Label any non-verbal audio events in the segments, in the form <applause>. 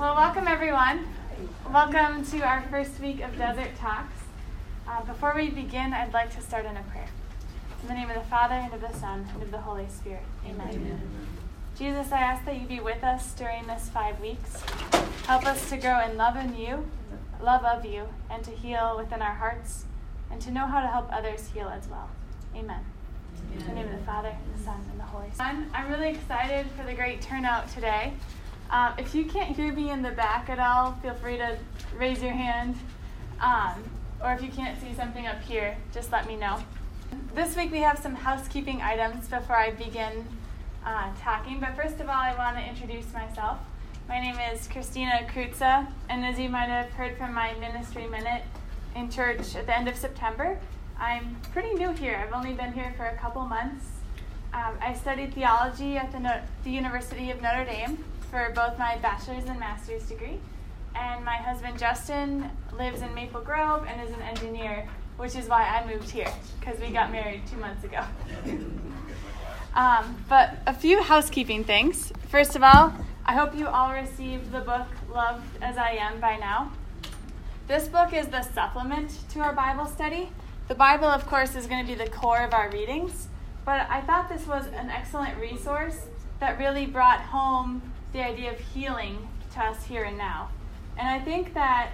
Well, welcome everyone. Welcome to our first week of Desert Talks. Uh, before we begin, I'd like to start in a prayer. In the name of the Father, and of the Son, and of the Holy Spirit. Amen. Amen. Jesus, I ask that you be with us during this five weeks. Help us to grow in love in you, love of you, and to heal within our hearts, and to know how to help others heal as well. Amen. In the name of the Father, and the Son, and the Holy Spirit. I'm really excited for the great turnout today. Um, if you can't hear me in the back at all, feel free to raise your hand. Um, or if you can't see something up here, just let me know. This week we have some housekeeping items before I begin uh, talking. But first of all, I want to introduce myself. My name is Christina Krutza, and as you might have heard from my ministry minute in church at the end of September, I'm pretty new here. I've only been here for a couple months. Um, I studied theology at the, no- the University of Notre Dame for both my bachelor's and master's degree. And my husband Justin lives in Maple Grove and is an engineer, which is why I moved here, because we got married two months ago. <laughs> um, but a few housekeeping things. First of all, I hope you all received the book Loved as I Am by now. This book is the supplement to our Bible study. The Bible, of course, is going to be the core of our readings, but I thought this was an excellent resource that really brought home the idea of healing to us here and now. And I think that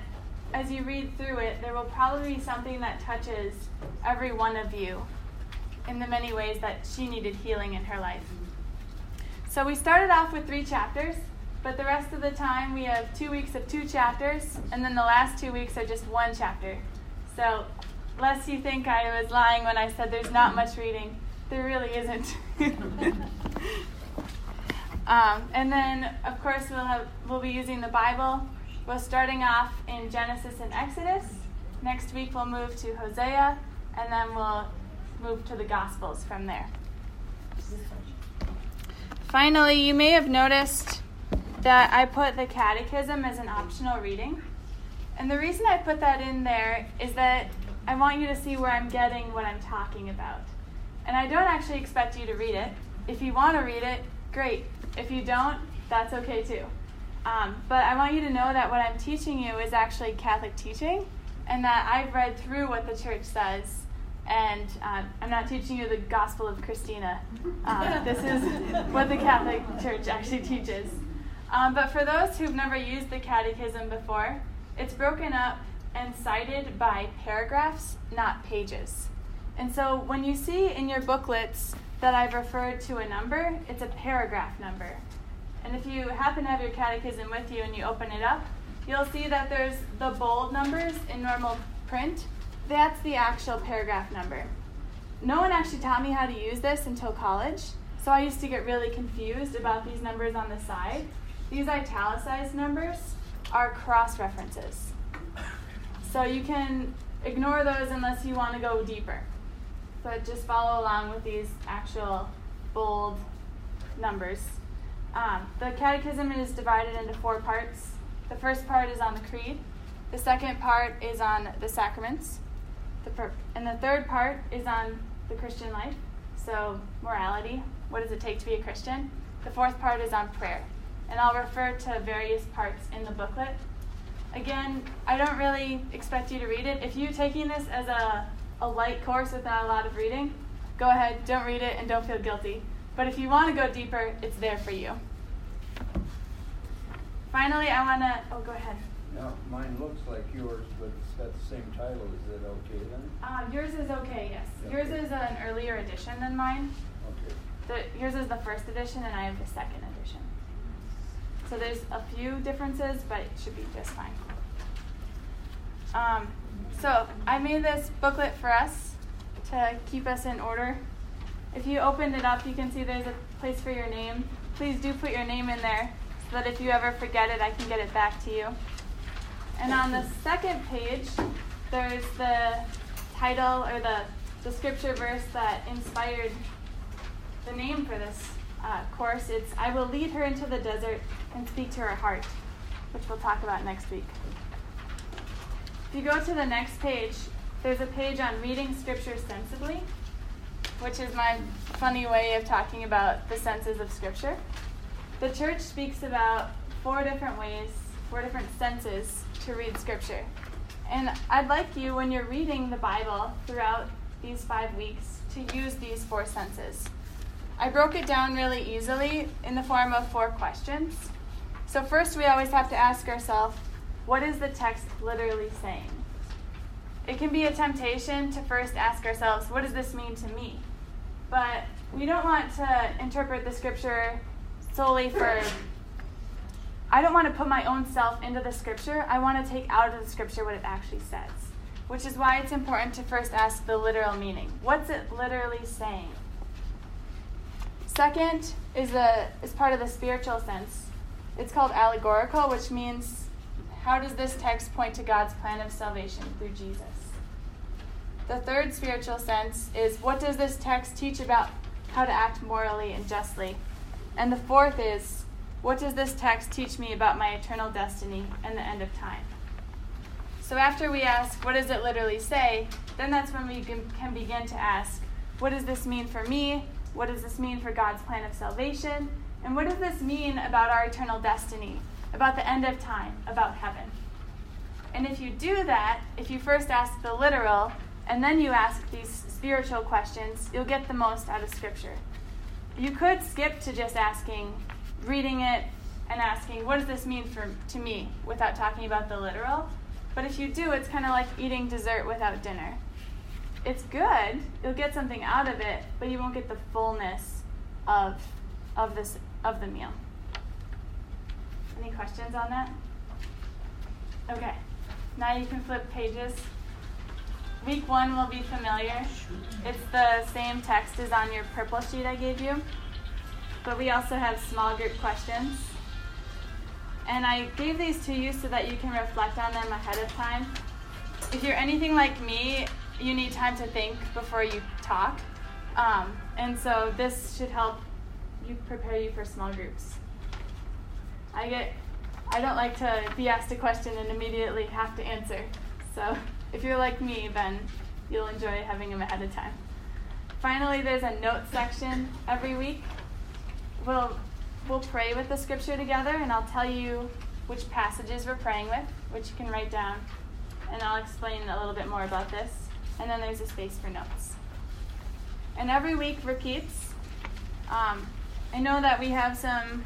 as you read through it, there will probably be something that touches every one of you in the many ways that she needed healing in her life. So we started off with three chapters, but the rest of the time we have two weeks of two chapters, and then the last two weeks are just one chapter. So, lest you think I was lying when I said there's not much reading, there really isn't. <laughs> Um, and then, of course, we'll, have, we'll be using the Bible. We're starting off in Genesis and Exodus. Next week, we'll move to Hosea, and then we'll move to the Gospels from there. Finally, you may have noticed that I put the Catechism as an optional reading. And the reason I put that in there is that I want you to see where I'm getting what I'm talking about. And I don't actually expect you to read it. If you want to read it, great. If you don't, that's okay too. Um, but I want you to know that what I'm teaching you is actually Catholic teaching, and that I've read through what the church says. And um, I'm not teaching you the Gospel of Christina. Um, <laughs> this is what the Catholic Church actually teaches. Um, but for those who've never used the Catechism before, it's broken up and cited by paragraphs, not pages. And so when you see in your booklets that I've referred to a number, it's a paragraph number. And if you happen to have your catechism with you and you open it up, you'll see that there's the bold numbers in normal print. That's the actual paragraph number. No one actually taught me how to use this until college, so I used to get really confused about these numbers on the side. These italicized numbers are cross references. So you can ignore those unless you want to go deeper but just follow along with these actual bold numbers. Um, the catechism is divided into four parts. The first part is on the creed. The second part is on the sacraments. The per- and the third part is on the Christian life. So, morality. What does it take to be a Christian? The fourth part is on prayer. And I'll refer to various parts in the booklet. Again, I don't really expect you to read it. If you're taking this as a a light course without a lot of reading, go ahead, don't read it, and don't feel guilty. But if you want to go deeper, it's there for you. Finally, I want to. Oh, go ahead. Yeah, mine looks like yours, but it's got the same title. Is it okay then? Uh, yours is okay, yes. Yours is an earlier edition than mine. Okay. The, yours is the first edition, and I have the second edition. So there's a few differences, but it should be just fine. Um, so I made this booklet for us to keep us in order. If you opened it up, you can see there's a place for your name. Please do put your name in there so that if you ever forget it, I can get it back to you. And on the second page, there's the title or the, the scripture verse that inspired the name for this uh, course. It's I will lead her into the desert and speak to her heart, which we'll talk about next week. If you go to the next page, there's a page on reading scripture sensibly, which is my funny way of talking about the senses of scripture. The church speaks about four different ways four different senses to read Scripture. And I'd like you, when you're reading the Bible throughout these five weeks, to use these four senses. I broke it down really easily in the form of four questions. So, first, we always have to ask ourselves what is the text literally saying? It can be a temptation to first ask ourselves, what does this mean to me? But we don't want to interpret the scripture solely for I don't want to put my own self into the scripture. I want to take out of the scripture what it actually says. Which is why it's important to first ask the literal meaning. What's it literally saying? Second is a is part of the spiritual sense. It's called allegorical, which means how does this text point to God's plan of salvation through Jesus? The third spiritual sense is what does this text teach about how to act morally and justly? And the fourth is what does this text teach me about my eternal destiny and the end of time? So after we ask, what does it literally say? Then that's when we can begin to ask, what does this mean for me? What does this mean for God's plan of salvation? And what does this mean about our eternal destiny, about the end of time, about heaven? And if you do that, if you first ask the literal and then you ask these spiritual questions, you'll get the most out of Scripture. You could skip to just asking, reading it, and asking, what does this mean for, to me, without talking about the literal. But if you do, it's kind of like eating dessert without dinner. It's good, you'll get something out of it, but you won't get the fullness of, of, this, of the meal. Any questions on that? Okay, now you can flip pages. Week one will be familiar. It's the same text as on your purple sheet I gave you, but we also have small group questions. And I gave these to you so that you can reflect on them ahead of time. If you're anything like me, you need time to think before you talk. Um, and so this should help you prepare you for small groups. I get I don't like to be asked a question and immediately have to answer. So if you're like me, then you'll enjoy having them ahead of time. Finally, there's a note section every week. We'll, we'll pray with the scripture together, and I'll tell you which passages we're praying with, which you can write down, and I'll explain a little bit more about this. And then there's a space for notes. And every week repeats. Um, I know that we have some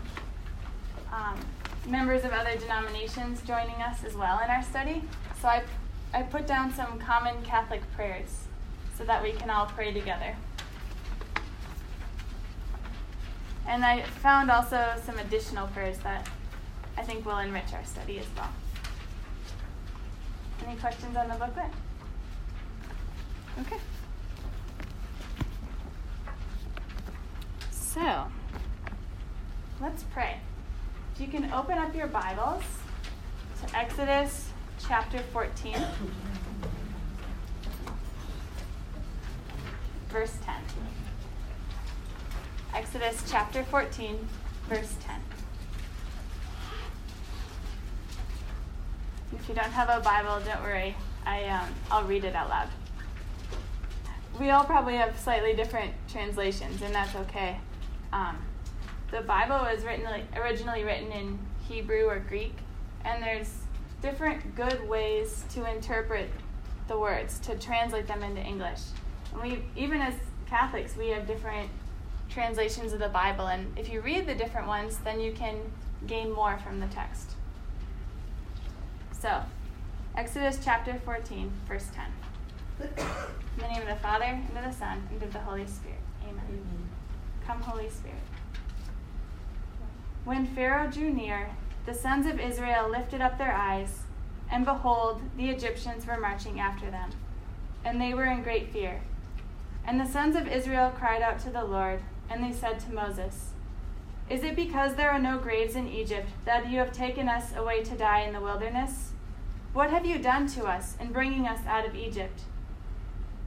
um, members of other denominations joining us as well in our study. So I I put down some common Catholic prayers so that we can all pray together. And I found also some additional prayers that I think will enrich our study as well. Any questions on the booklet? Okay. So, let's pray. You can open up your Bibles to Exodus chapter 14, verse 10. Exodus chapter 14, verse 10. If you don't have a Bible, don't worry. I, um, I'll read it out loud. We all probably have slightly different translations, and that's okay. Um, the Bible was written, originally written in Hebrew or Greek, and there's different good ways to interpret the words, to translate them into English. And we, even as Catholics, we have different translations of the Bible, and if you read the different ones, then you can gain more from the text. So, Exodus chapter 14, verse 10. In the name of the Father, and of the Son, and of the Holy Spirit. Amen. Amen. Come, Holy Spirit. When Pharaoh drew near, the sons of Israel lifted up their eyes, and behold, the Egyptians were marching after them, and they were in great fear. And the sons of Israel cried out to the Lord, and they said to Moses, Is it because there are no graves in Egypt that you have taken us away to die in the wilderness? What have you done to us in bringing us out of Egypt?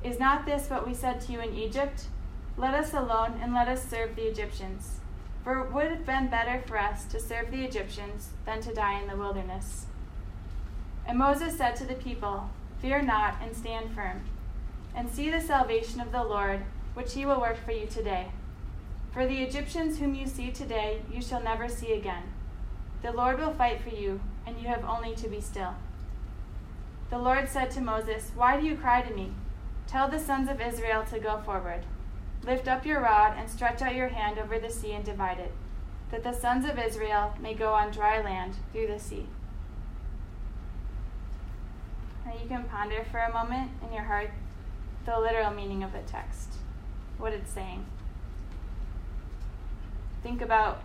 Is not this what we said to you in Egypt? Let us alone, and let us serve the Egyptians. For it would have been better for us to serve the Egyptians than to die in the wilderness. And Moses said to the people, Fear not, and stand firm, and see the salvation of the Lord, which he will work for you today. For the Egyptians whom you see today, you shall never see again. The Lord will fight for you, and you have only to be still. The Lord said to Moses, Why do you cry to me? Tell the sons of Israel to go forward. Lift up your rod and stretch out your hand over the sea and divide it, that the sons of Israel may go on dry land through the sea. Now you can ponder for a moment in your heart the literal meaning of the text, what it's saying. Think about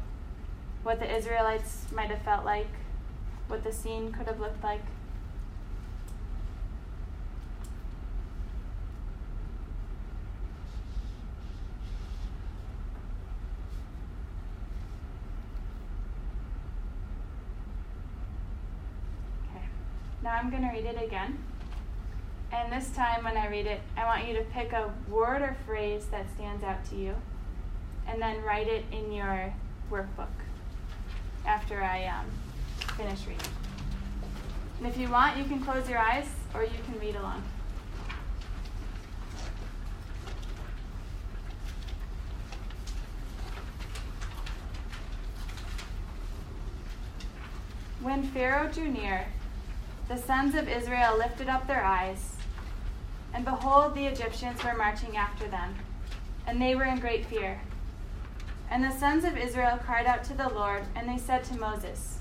what the Israelites might have felt like, what the scene could have looked like. Okay, now I'm going to read it again. And this time, when I read it, I want you to pick a word or phrase that stands out to you and then write it in your workbook after I um, finish reading. And if you want, you can close your eyes or you can read along. When Pharaoh drew near, the sons of Israel lifted up their eyes, and behold, the Egyptians were marching after them, and they were in great fear. And the sons of Israel cried out to the Lord, and they said to Moses,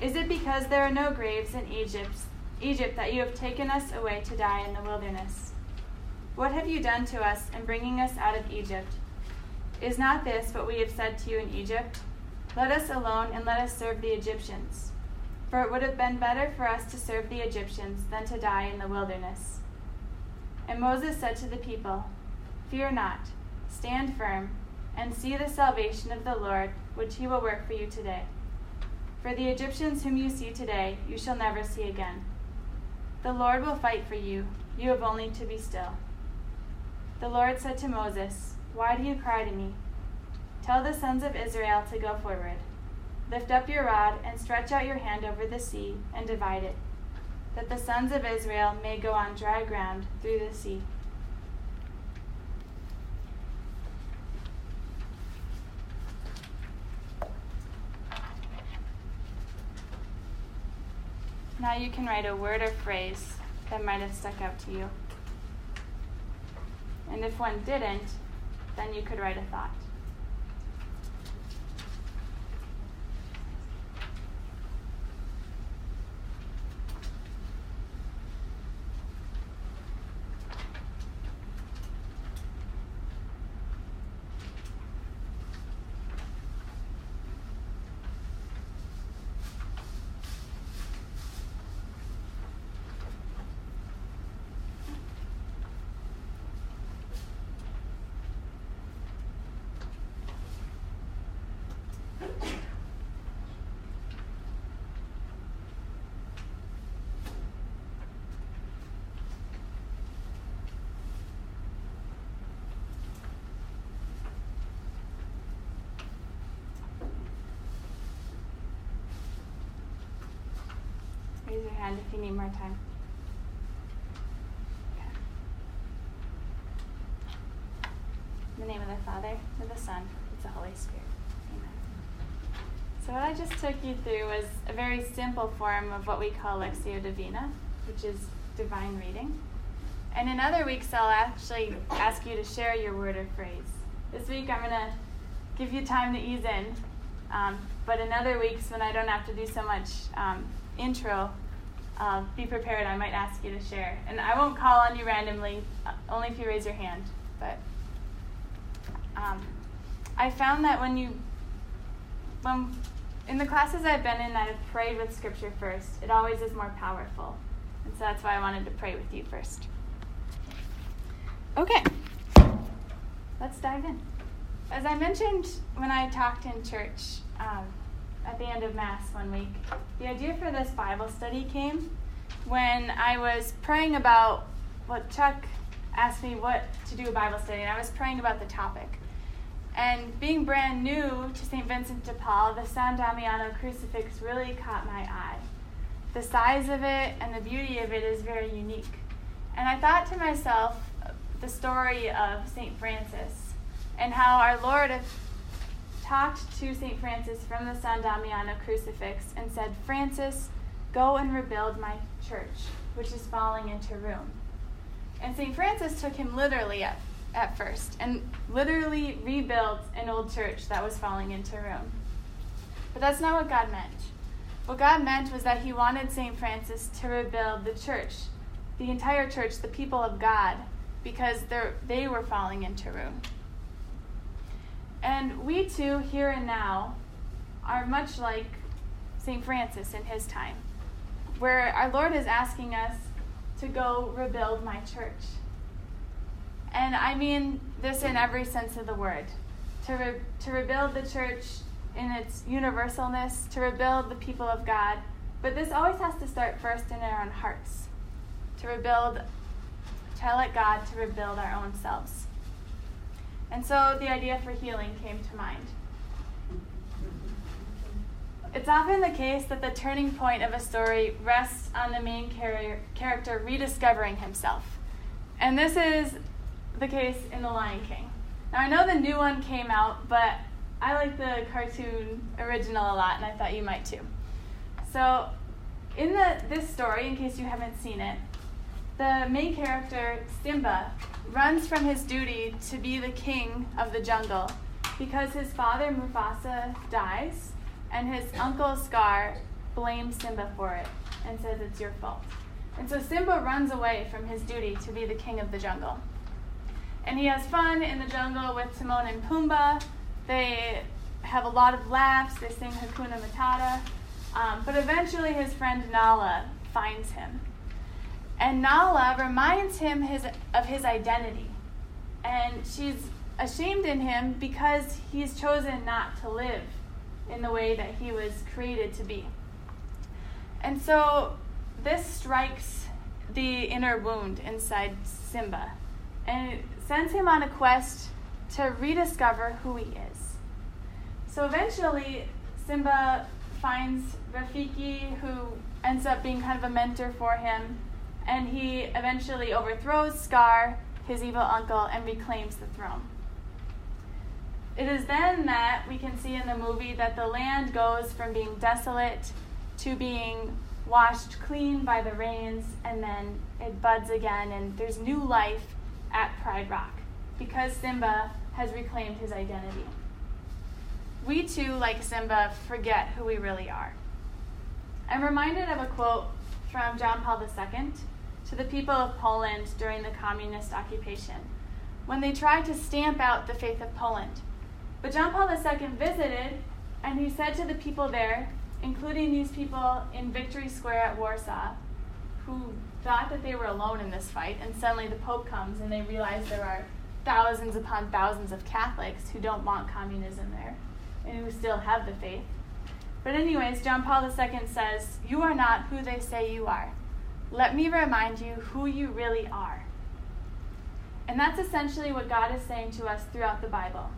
Is it because there are no graves in Egypt, Egypt that you have taken us away to die in the wilderness? What have you done to us in bringing us out of Egypt? Is not this what we have said to you in Egypt? Let us alone and let us serve the Egyptians. For it would have been better for us to serve the Egyptians than to die in the wilderness. And Moses said to the people, Fear not, stand firm and see the salvation of the Lord, which he will work for you today. For the Egyptians whom you see today, you shall never see again. The Lord will fight for you, you have only to be still. The Lord said to Moses, Why do you cry to me? Tell the sons of Israel to go forward. Lift up your rod and stretch out your hand over the sea and divide it, that the sons of Israel may go on dry ground through the sea. Now you can write a word or phrase that might have stuck out to you. And if one didn't, then you could write a thought. Raise your hand if you need more time. In the name of the Father, and the Son, and the Holy Spirit. Amen. So what I just took you through was a very simple form of what we call Lectio Divina, which is divine reading. And in other weeks, I'll actually ask you to share your word or phrase. This week, I'm going to give you time to ease in. Um, but in other weeks, when I don't have to do so much um, intro, uh, be prepared. I might ask you to share. And I won't call on you randomly, uh, only if you raise your hand. But um, I found that when you, when, in the classes I've been in have prayed with Scripture first, it always is more powerful. And so that's why I wanted to pray with you first. Okay, let's dive in. As I mentioned when I talked in church, um, at the end of Mass one week. The idea for this Bible study came when I was praying about what Chuck asked me what to do a Bible study, and I was praying about the topic. And being brand new to St. Vincent de Paul, the San Damiano crucifix really caught my eye. The size of it and the beauty of it is very unique. And I thought to myself the story of St. Francis and how our Lord talked to St. Francis from the San Damiano crucifix and said, Francis, go and rebuild my church, which is falling into ruin. And St. Francis took him literally at, at first and literally rebuilt an old church that was falling into ruin. But that's not what God meant. What God meant was that he wanted St. Francis to rebuild the church, the entire church, the people of God, because they were falling into ruin. And we too, here and now, are much like St. Francis in his time, where our Lord is asking us to go rebuild my church. And I mean this in every sense of the word to, re- to rebuild the church in its universalness, to rebuild the people of God. But this always has to start first in our own hearts, to rebuild, to let God to rebuild our own selves. And so the idea for healing came to mind. It's often the case that the turning point of a story rests on the main char- character rediscovering himself. And this is the case in The Lion King. Now, I know the new one came out, but I like the cartoon original a lot, and I thought you might too. So, in the, this story, in case you haven't seen it, the main character, Simba, runs from his duty to be the king of the jungle because his father, Mufasa, dies and his uncle Scar blames Simba for it and says it's your fault. And so Simba runs away from his duty to be the king of the jungle. And he has fun in the jungle with Timon and Pumbaa. They have a lot of laughs, they sing Hakuna Matata. Um, but eventually his friend Nala finds him. And Nala reminds him his, of his identity. And she's ashamed in him because he's chosen not to live in the way that he was created to be. And so this strikes the inner wound inside Simba and sends him on a quest to rediscover who he is. So eventually, Simba finds Rafiki, who ends up being kind of a mentor for him, and he eventually overthrows Scar, his evil uncle, and reclaims the throne. It is then that we can see in the movie that the land goes from being desolate to being washed clean by the rains, and then it buds again, and there's new life at Pride Rock because Simba has reclaimed his identity. We too, like Simba, forget who we really are. I'm reminded of a quote from John Paul II to the people of Poland during the communist occupation when they tried to stamp out the faith of Poland. But John Paul II visited, and he said to the people there, including these people in Victory Square at Warsaw, who thought that they were alone in this fight, and suddenly the Pope comes and they realize there are thousands upon thousands of Catholics who don't want communism there and who still have the faith. But, anyways, John Paul II says, You are not who they say you are. Let me remind you who you really are. And that's essentially what God is saying to us throughout the Bible.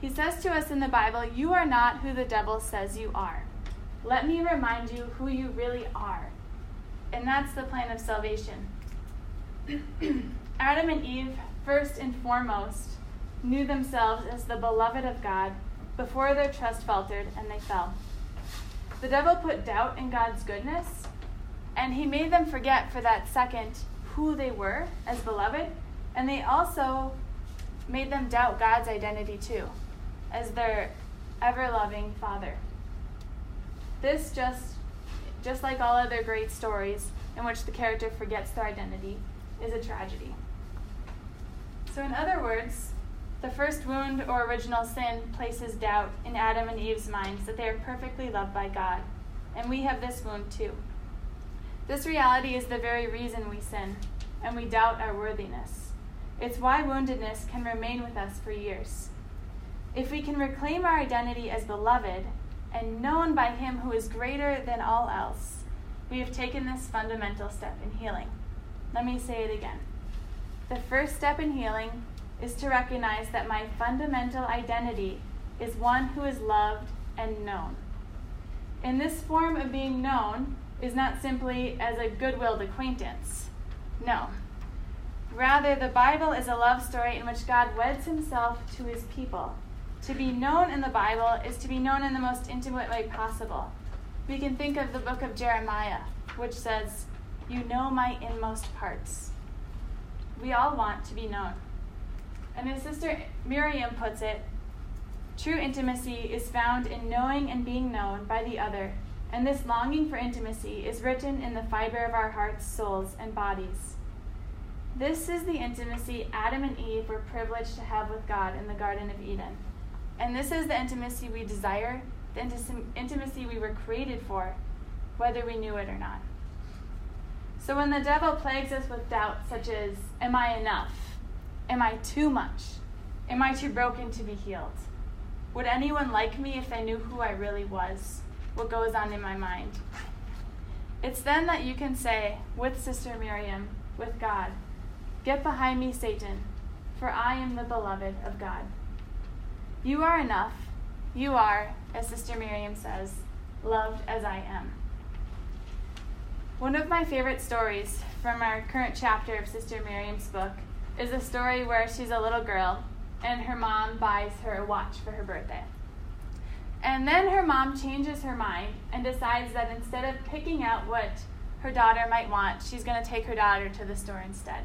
He says to us in the Bible, You are not who the devil says you are. Let me remind you who you really are. And that's the plan of salvation. <clears throat> Adam and Eve, first and foremost, knew themselves as the beloved of God before their trust faltered and they fell. The devil put doubt in God's goodness, and he made them forget for that second who they were as beloved, and they also made them doubt God's identity too as their ever loving Father. This just just like all other great stories in which the character forgets their identity, is a tragedy. So, in other words, the first wound or original sin places doubt in Adam and Eve's minds that they are perfectly loved by God, and we have this wound too. This reality is the very reason we sin, and we doubt our worthiness. It's why woundedness can remain with us for years. If we can reclaim our identity as beloved and known by Him who is greater than all else, we have taken this fundamental step in healing. Let me say it again. The first step in healing is to recognize that my fundamental identity is one who is loved and known. In this form of being known is not simply as a goodwilled acquaintance. No. Rather, the Bible is a love story in which God weds himself to his people To be known in the Bible is to be known in the most intimate way possible. We can think of the book of Jeremiah, which says, You know my inmost parts. We all want to be known. And as Sister Miriam puts it, true intimacy is found in knowing and being known by the other, and this longing for intimacy is written in the fiber of our hearts, souls, and bodies. This is the intimacy Adam and Eve were privileged to have with God in the Garden of Eden. And this is the intimacy we desire, the intimacy we were created for, whether we knew it or not. So when the devil plagues us with doubts such as, Am I enough? Am I too much? Am I too broken to be healed? Would anyone like me if they knew who I really was? What goes on in my mind? It's then that you can say, with Sister Miriam, with God, Get behind me, Satan, for I am the beloved of God. You are enough. You are, as Sister Miriam says, loved as I am. One of my favorite stories from our current chapter of Sister Miriam's book is a story where she's a little girl and her mom buys her a watch for her birthday. And then her mom changes her mind and decides that instead of picking out what her daughter might want, she's going to take her daughter to the store instead.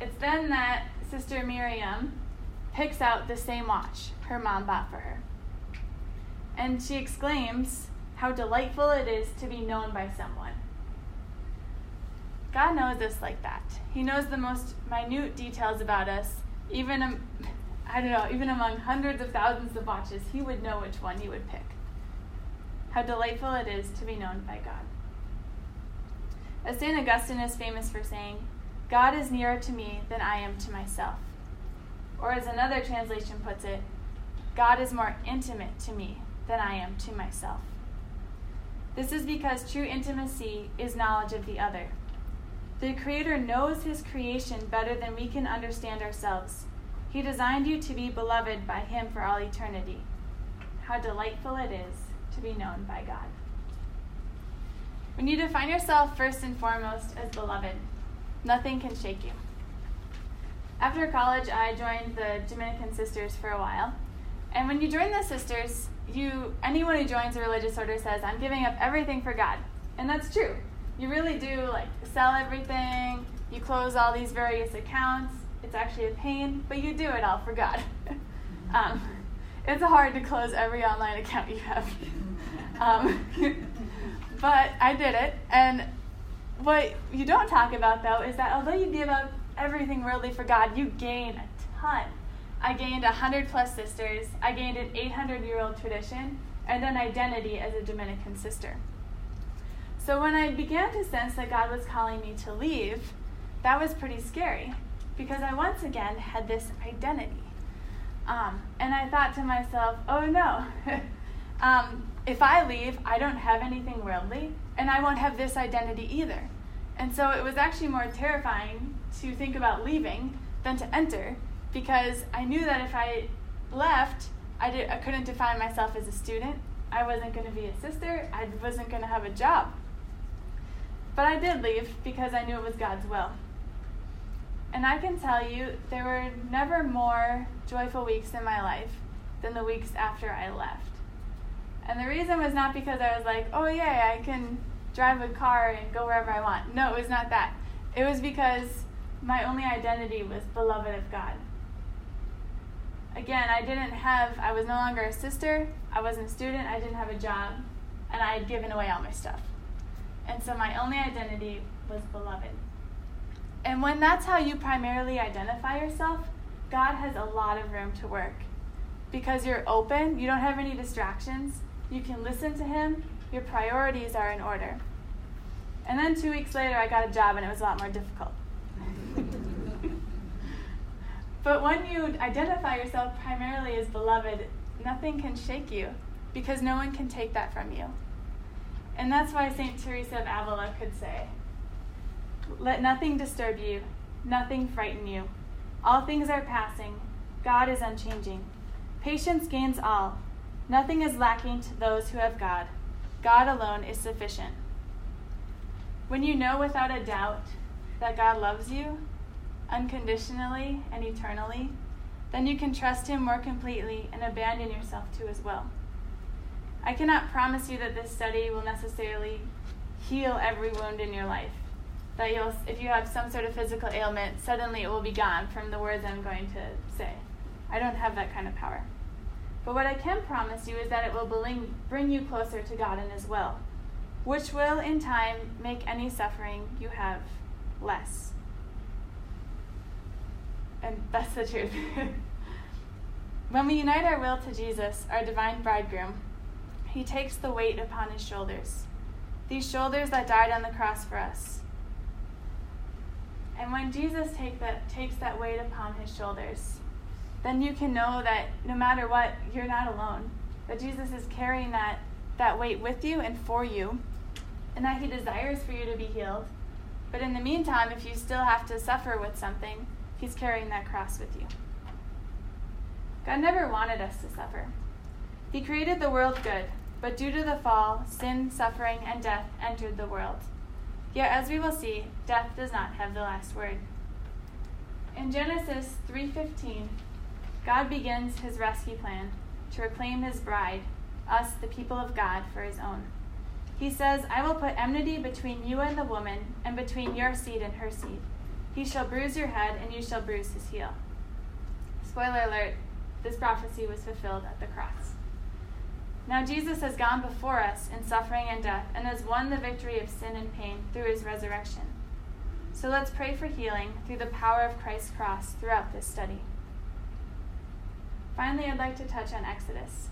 It's then that Sister Miriam picks out the same watch her mom bought for her. And she exclaims how delightful it is to be known by someone. God knows us like that. He knows the most minute details about us, even I don't know, even among hundreds of thousands of watches, he would know which one he would pick. How delightful it is to be known by God. As St. Augustine is famous for saying, God is nearer to me than I am to myself. Or as another translation puts it, God is more intimate to me than I am to myself. This is because true intimacy is knowledge of the other. The Creator knows His creation better than we can understand ourselves. He designed you to be beloved by Him for all eternity. How delightful it is to be known by God. When you define yourself first and foremost as beloved, Nothing can shake you. After college, I joined the Dominican Sisters for a while. And when you join the sisters, you anyone who joins a religious order says, "I'm giving up everything for God." And that's true. You really do like sell everything, you close all these various accounts. It's actually a pain, but you do it all for God. <laughs> um, it's hard to close every online account you have. <laughs> Um, <laughs> but I did it, and what you don't talk about though is that although you give up everything worldly for God, you gain a ton. I gained a hundred plus sisters. I gained an 800 year old tradition and an identity as a Dominican sister. So when I began to sense that God was calling me to leave, that was pretty scary because I once again had this identity. Um, and I thought to myself, oh no, <laughs> um, if I leave, I don't have anything worldly, and I won't have this identity either. And so it was actually more terrifying to think about leaving than to enter because I knew that if I left, I, did, I couldn't define myself as a student. I wasn't going to be a sister. I wasn't going to have a job. But I did leave because I knew it was God's will. And I can tell you, there were never more joyful weeks in my life than the weeks after I left. And the reason was not because I was like, oh, yeah, I can drive a car and go wherever I want. No, it was not that. It was because my only identity was beloved of God. Again, I didn't have, I was no longer a sister, I wasn't a student, I didn't have a job, and I had given away all my stuff. And so my only identity was beloved. And when that's how you primarily identify yourself, God has a lot of room to work. Because you're open, you don't have any distractions, you can listen to Him, your priorities are in order. And then two weeks later, I got a job and it was a lot more difficult. <laughs> but when you identify yourself primarily as beloved, nothing can shake you because no one can take that from you. And that's why St. Teresa of Avila could say, Let nothing disturb you, nothing frighten you. All things are passing, God is unchanging. Patience gains all. Nothing is lacking to those who have God. God alone is sufficient. When you know without a doubt that God loves you unconditionally and eternally, Then you can trust Him more completely and abandon yourself to His will. I cannot promise you that this study will necessarily heal every wound in your life. That you'll, if you have some sort of physical ailment, suddenly it will be gone from the words I'm going to say. I don't have that kind of power. But what I can promise you is that it will bring, you closer to God and His will, which will in time make any suffering you have less. And that's the truth. <laughs> when we unite our will to Jesus, our divine bridegroom, He takes the weight upon His shoulders, these shoulders that died on the cross for us. And when Jesus take that, takes that weight upon His shoulders, then you can know that no matter what, you're not alone. That Jesus is carrying that, that weight with you and for you, and that He desires for you to be healed. But in the meantime, if you still have to suffer with something, He's carrying that cross with you. God never wanted us to suffer. He created the world good, but due to the fall, sin, suffering, and death entered the world. Yet, as we will see, death does not have the last word. In Genesis 3:15, God begins his rescue plan to reclaim his bride, us, the people of God, for his own. He says, I will put enmity between you and the woman, and between your seed and her seed. He shall bruise your head, and you shall bruise his heel. Spoiler alert, this prophecy was fulfilled at the cross. Now Jesus has gone before us in suffering and death, and has won the victory of sin and pain through his resurrection. So let's pray for healing through the power of Christ's cross throughout this study. Finally, I'd like to touch on Exodus.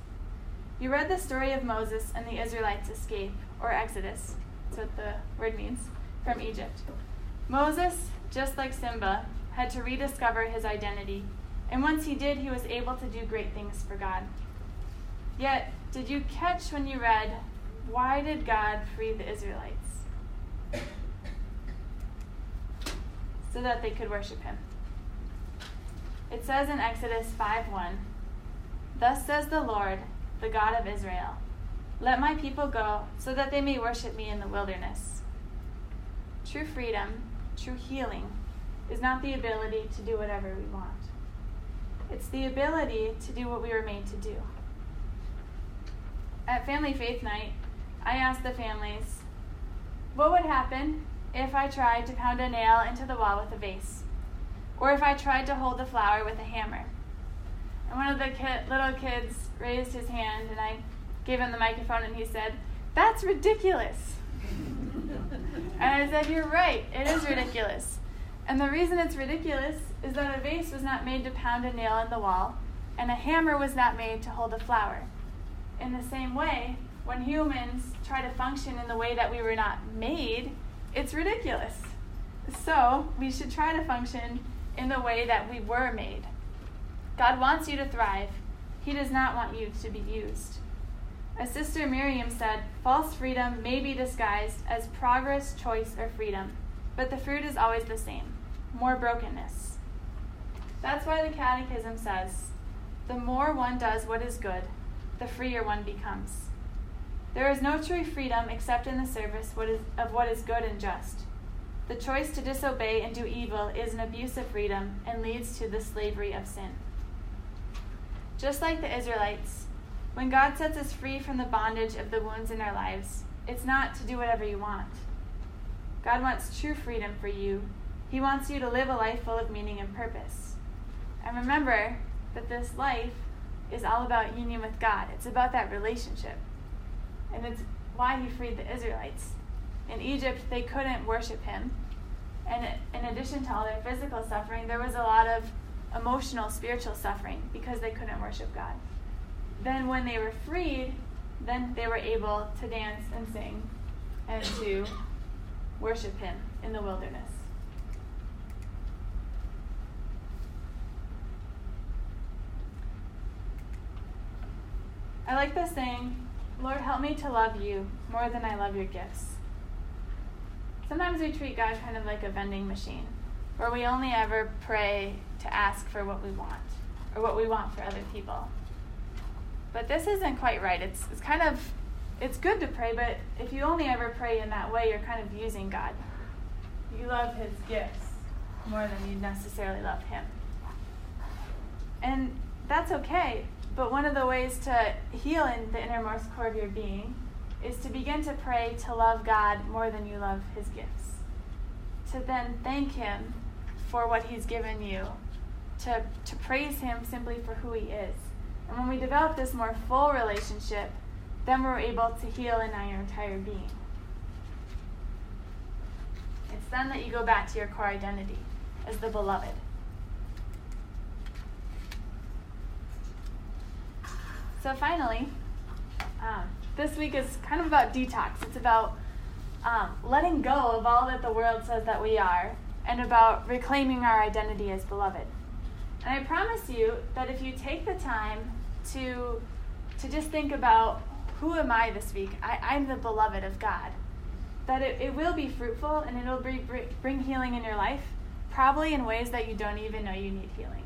You read the story of Moses and the Israelites' escape, or Exodus, that's what the word means, from Egypt. Moses, just like Simba, had to rediscover his identity, and once he did, he was able to do great things for God. Yet, did you catch when you read, Why did God free the Israelites? So that they could worship him. It says in Exodus 5 1, Thus says the Lord, the God of Israel Let my people go, so that they may worship me in the wilderness. True freedom, true healing, is not the ability to do whatever we want, it's the ability to do what we were made to do. At Family Faith Night, I asked the families, What would happen if I tried to pound a nail into the wall with a vase? Or if I tried to hold a flower with a hammer? And one of the kid, little kids raised his hand, and I gave him the microphone, and he said, That's ridiculous. <laughs> and I said, You're right, it is ridiculous. And the reason it's ridiculous is that a vase was not made to pound a nail in the wall, and a hammer was not made to hold a flower. In the same way, when humans try to function in the way that we were not made, it's ridiculous. So, we should try to function in the way that we were made. God wants you to thrive. He does not want you to be used. As Sister Miriam said, false freedom may be disguised as progress, choice, or freedom, but the fruit is always the same more brokenness. That's why the Catechism says the more one does what is good, the freer one becomes. There is no true freedom except in the service of what is good and just. The choice to disobey and do evil is an abuse of freedom and leads to the slavery of sin. Just like the Israelites, when God sets us free from the bondage of the wounds in our lives, it's not to do whatever you want. God wants true freedom for you. He wants you to live a life full of meaning and purpose. And remember that this life is all about union with God, it's about that relationship. And it's why He freed the Israelites. In Egypt, they couldn't worship Him. And in addition to all their physical suffering, there was a lot of emotional, spiritual suffering because they couldn't worship God. Then, when they were freed, then they were able to dance and sing and to worship Him in the wilderness. I like the saying, Lord, help me to love you more than I love your gifts. Sometimes we treat God kind of like a vending machine, where we only ever pray to ask for what we want or what we want for other people. But this isn't quite right. It's, it's kind of, it's good to pray, but if you only ever pray in that way, you're kind of using God. You love his gifts more than you necessarily love him. And that's okay. But one of the ways to heal in the innermost core of your being is to begin to pray to love God more than you love his gifts. To then thank him for what he's given you. To, to praise him simply for who he is. And when we develop this more full relationship, then we're able to heal in our entire being. It's then that you go back to your core identity as the beloved. So finally, um, this week is kind of about detox. It's about um, letting go of all that the world says that we are and about reclaiming our identity as beloved. And I promise you that if you take the time to, to just think about who am I this week? I, I'm the beloved of God. That it, it will be fruitful and it'll bring, bring healing in your life, probably in ways that you don't even know you need healing.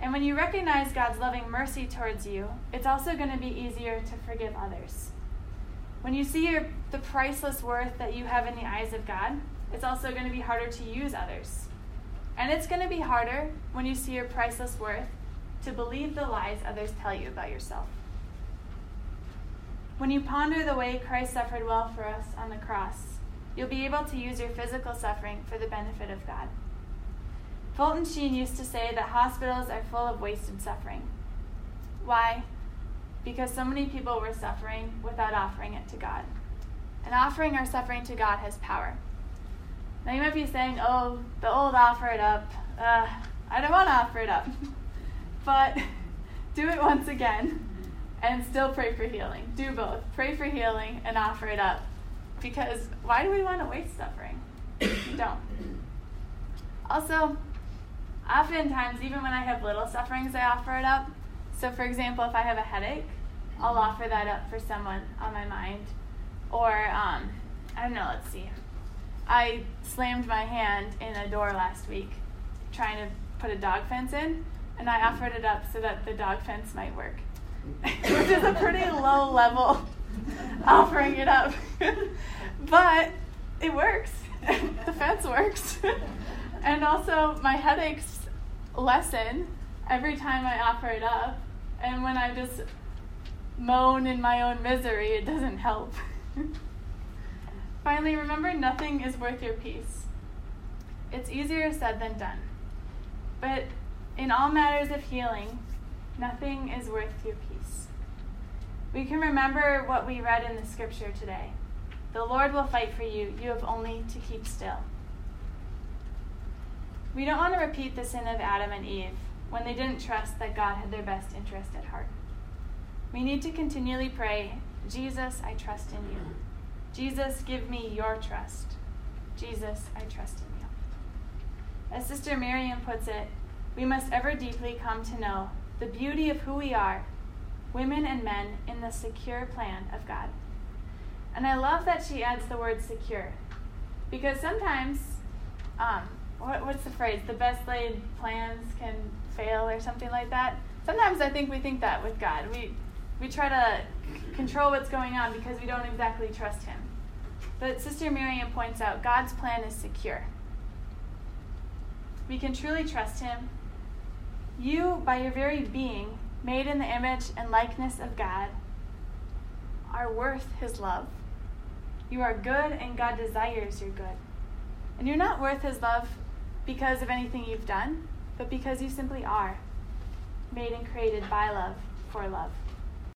And when you recognize God's loving mercy towards you, it's also going to be easier to forgive others. When you see your, the priceless worth that you have in the eyes of God, it's also going to be harder to use others. And it's going to be harder when you see your priceless worth to believe the lies others tell you about yourself. When you ponder the way Christ suffered well for us on the cross, you'll be able to use your physical suffering for the benefit of God. Fulton Sheen used to say that hospitals are full of wasted suffering. Why? Because so many people were suffering without offering it to God. And offering our suffering to God has power. Now you might be saying, oh, the old offer it up. Uh, I don't want to offer it up. <laughs> but <laughs> do it once again and still pray for healing. Do both. Pray for healing and offer it up. Because why do we want to waste suffering? don't. Also, oftentimes, even when I have little sufferings, I offer it up. So, for example, if I have a headache, I'll offer that up for someone on my mind. Or, um, I don't know, let's see. I slammed my hand in a door last week trying to put a dog fence in, and I offered it up so that the dog fence might work. <laughs> which is a pretty low level <laughs> offering it up. <laughs> but it works. the fence works. and also, my headaches lessen every time I offer it up. And when I just moan in my own misery, it doesn't help. <laughs> Finally, remember nothing is worth your peace. It's easier said than done. But in all matters of healing, nothing is worth your peace. We can remember what we read in the scripture today. The Lord will fight for you. You have only to keep still. We don't want to repeat the sin of Adam and Eve when they didn't trust that God had their best interest at heart. We need to continually pray, Jesus, I trust in you. Jesus, give me your trust. Jesus, I trust in you. As Sister Miriam puts it, we must ever deeply come to know the beauty of who we are women and men in the secure plan of God. And I love that she adds the word secure because sometimes, um, what, what's the phrase? The best laid plans can fail or something like that. Sometimes I think we think that with God. We, we try to control what's going on because we don't exactly trust Him. But Sister Miriam points out God's plan is secure. We can truly trust Him. You, by your very being, made in the image and likeness of God, are worth His love. You are good, and God desires your good. And you're not worth His love because of anything you've done, but because you simply are, made and created by love for love.